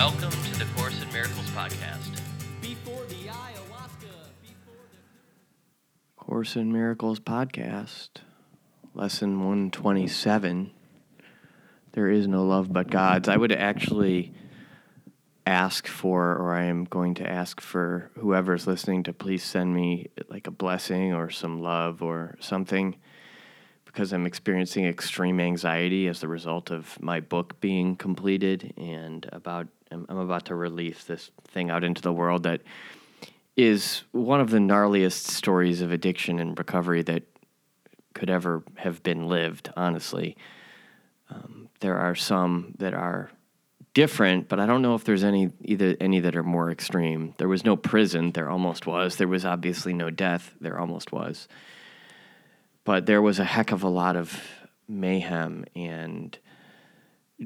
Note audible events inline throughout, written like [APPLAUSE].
Welcome to the Course in Miracles podcast. Before the ayahuasca, before the Course in Miracles podcast, lesson 127. There is no love but God's. I would actually ask for, or I am going to ask for whoever's listening to please send me like a blessing or some love or something because I'm experiencing extreme anxiety as the result of my book being completed and about I'm, I'm about to release this thing out into the world that is one of the gnarliest stories of addiction and recovery that could ever have been lived, honestly. Um, there are some that are different, but I don't know if there's any either any that are more extreme. There was no prison, there almost was. There was obviously no death, there almost was. But there was a heck of a lot of mayhem and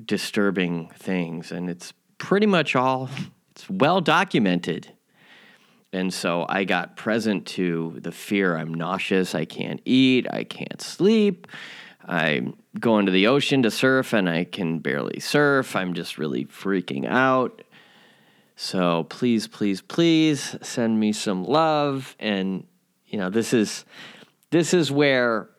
disturbing things, and it's pretty much all it's well documented. And so I got present to the fear I'm nauseous, I can't eat, I can't sleep. I'm going to the ocean to surf and I can barely surf. I'm just really freaking out. So please, please, please send me some love. And, you know, this is this is where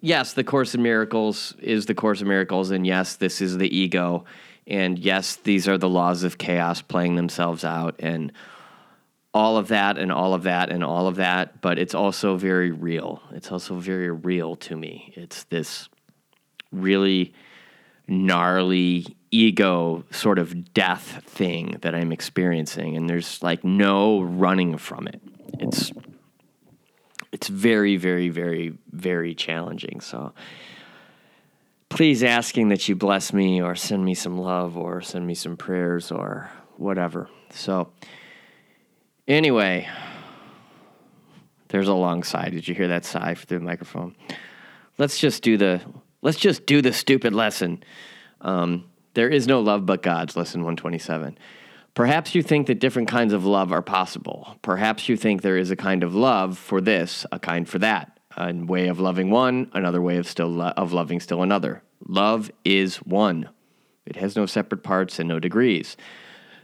yes, the Course in Miracles is the Course in Miracles, and yes, this is the ego. And yes, these are the laws of chaos playing themselves out and all of that and all of that and all of that, but it's also very real. It's also very real to me. It's this really gnarly ego sort of death thing that I'm experiencing and there's like no running from it. It's it's very very very very challenging. So please asking that you bless me or send me some love or send me some prayers or whatever. So Anyway, there's a long sigh. Did you hear that sigh through the microphone? Let's just do the let's just do the stupid lesson. Um, there is no love but God's lesson 127. Perhaps you think that different kinds of love are possible. Perhaps you think there is a kind of love for this, a kind for that, a way of loving one, another way of still lo- of loving still another. Love is one. It has no separate parts and no degrees.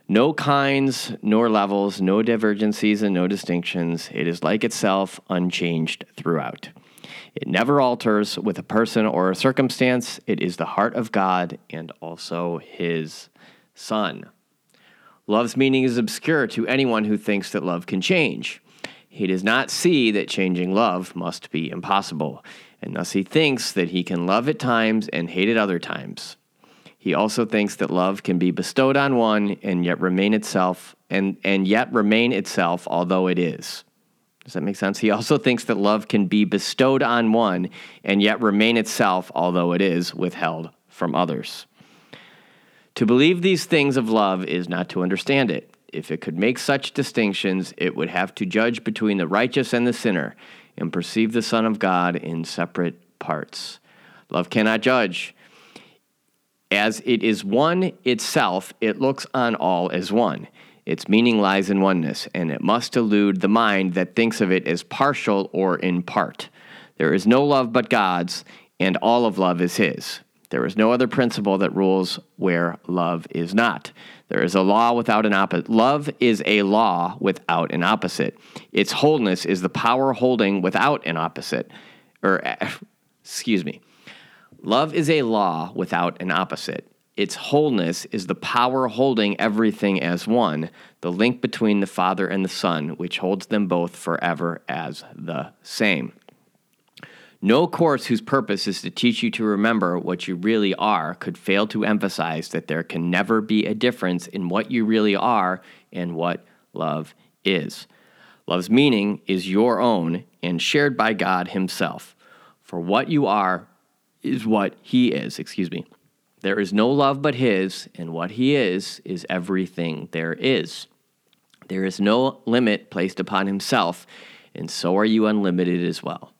No kinds, nor levels, no divergencies, and no distinctions. It is like itself, unchanged throughout. It never alters with a person or a circumstance. It is the heart of God and also His Son. Love's meaning is obscure to anyone who thinks that love can change. He does not see that changing love must be impossible, and thus he thinks that he can love at times and hate at other times. He also thinks that love can be bestowed on one and yet remain itself and, and yet remain itself although it is. Does that make sense? He also thinks that love can be bestowed on one and yet remain itself although it is withheld from others. To believe these things of love is not to understand it. If it could make such distinctions, it would have to judge between the righteous and the sinner and perceive the Son of God in separate parts. Love cannot judge. As it is one itself, it looks on all as one. Its meaning lies in oneness, and it must elude the mind that thinks of it as partial or in part. There is no love but God's, and all of love is His. There is no other principle that rules where love is not. There is a law without an opposite. Love is a law without an opposite. Its wholeness is the power holding without an opposite. Or, [LAUGHS] excuse me. Love is a law without an opposite. Its wholeness is the power holding everything as one, the link between the Father and the Son, which holds them both forever as the same. No course whose purpose is to teach you to remember what you really are could fail to emphasize that there can never be a difference in what you really are and what love is. Love's meaning is your own and shared by God Himself. For what you are is what He is, excuse me. There is no love but His, and what He is is everything there is. There is no limit placed upon Himself, and so are you unlimited as well.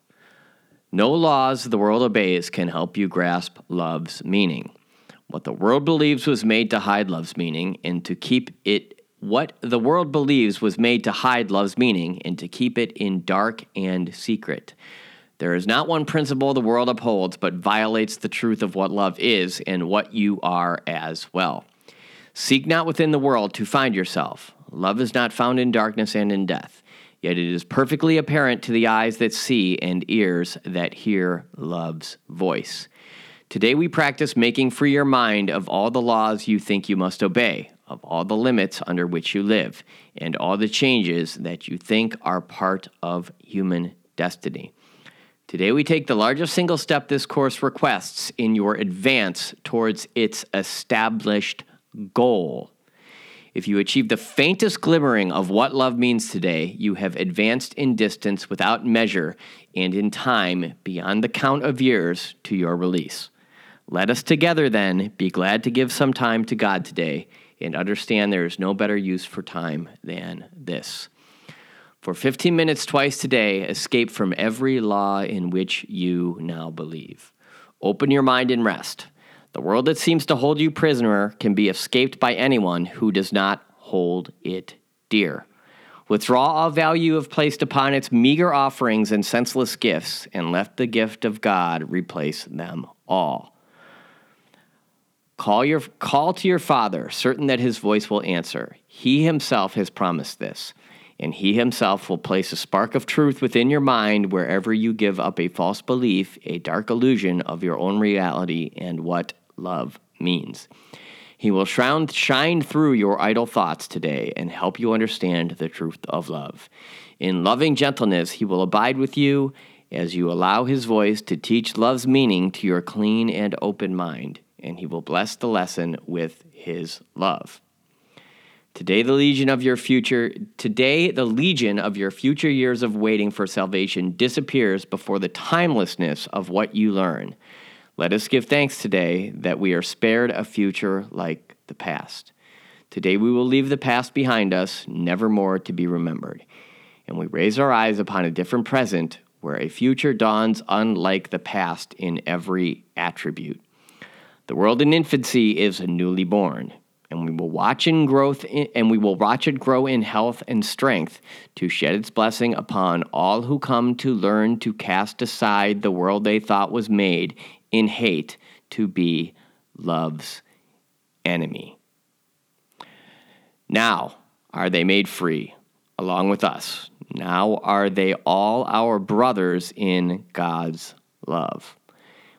No laws the world obeys can help you grasp love's meaning. What the world believes was made to hide love's meaning and to keep it what the world believes was made to hide love's meaning and to keep it in dark and secret. There is not one principle the world upholds but violates the truth of what love is and what you are as well. Seek not within the world to find yourself. Love is not found in darkness and in death. Yet it is perfectly apparent to the eyes that see and ears that hear love's voice. Today we practice making free your mind of all the laws you think you must obey, of all the limits under which you live, and all the changes that you think are part of human destiny. Today we take the largest single step this course requests in your advance towards its established goal. If you achieve the faintest glimmering of what love means today, you have advanced in distance without measure and in time beyond the count of years to your release. Let us together then be glad to give some time to God today and understand there is no better use for time than this. For 15 minutes twice today, escape from every law in which you now believe. Open your mind and rest. The world that seems to hold you prisoner can be escaped by anyone who does not hold it dear. Withdraw all value have placed upon its meager offerings and senseless gifts, and let the gift of God replace them all. Call, your, call to your Father, certain that his voice will answer. He himself has promised this, and he himself will place a spark of truth within your mind wherever you give up a false belief, a dark illusion of your own reality and what love means. He will shine, through your idle thoughts today and help you understand the truth of love. In loving gentleness, he will abide with you as you allow his voice to teach love's meaning to your clean and open mind and he will bless the lesson with his love. Today the legion of your future today the legion of your future years of waiting for salvation disappears before the timelessness of what you learn. Let us give thanks today that we are spared a future like the past. Today we will leave the past behind us, never more to be remembered. And we raise our eyes upon a different present where a future dawns unlike the past in every attribute. The world in infancy is newly born, and we will watch in growth in, and we will watch it grow in health and strength to shed its blessing upon all who come to learn to cast aside the world they thought was made in hate to be love's enemy. Now are they made free along with us. Now are they all our brothers in God's love.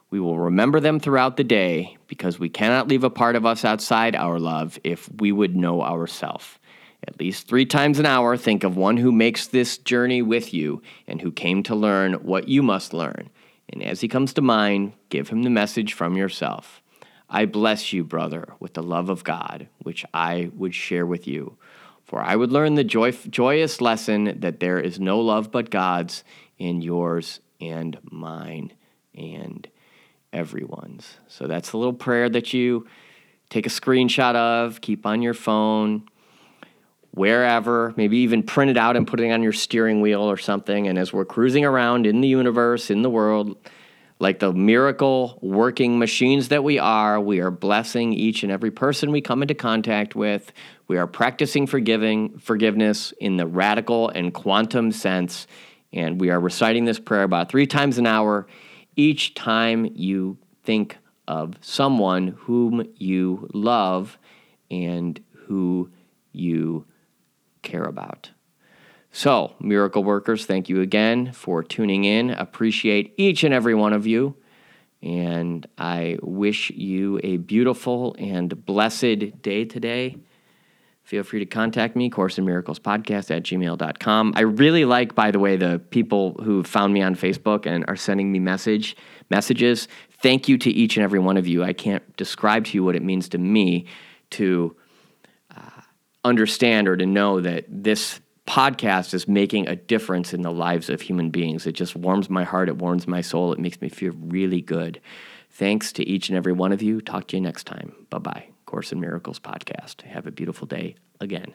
We will remember them throughout the day because we cannot leave a part of us outside our love if we would know ourself. At least three times an hour, think of one who makes this journey with you and who came to learn what you must learn. And as he comes to mind, give him the message from yourself. I bless you, brother, with the love of God, which I would share with you. For I would learn the joy- joyous lesson that there is no love but God's in yours and mine and everyone's. So that's the little prayer that you take a screenshot of, keep on your phone, wherever, maybe even print it out and put it on your steering wheel or something. And as we're cruising around in the universe, in the world, like the miracle working machines that we are, we are blessing each and every person we come into contact with. We are practicing forgiving forgiveness in the radical and quantum sense. And we are reciting this prayer about three times an hour each time you think of someone whom you love and who you care about. So, miracle workers, thank you again for tuning in. Appreciate each and every one of you. And I wish you a beautiful and blessed day today feel free to contact me, Course in Miracles Podcast at gmail.com. I really like, by the way, the people who found me on Facebook and are sending me message messages. Thank you to each and every one of you. I can't describe to you what it means to me to understand or to know that this podcast is making a difference in the lives of human beings. It just warms my heart, it warms my soul, it makes me feel really good. Thanks to each and every one of you. Talk to you next time. Bye bye. Course in Miracles podcast. Have a beautiful day again.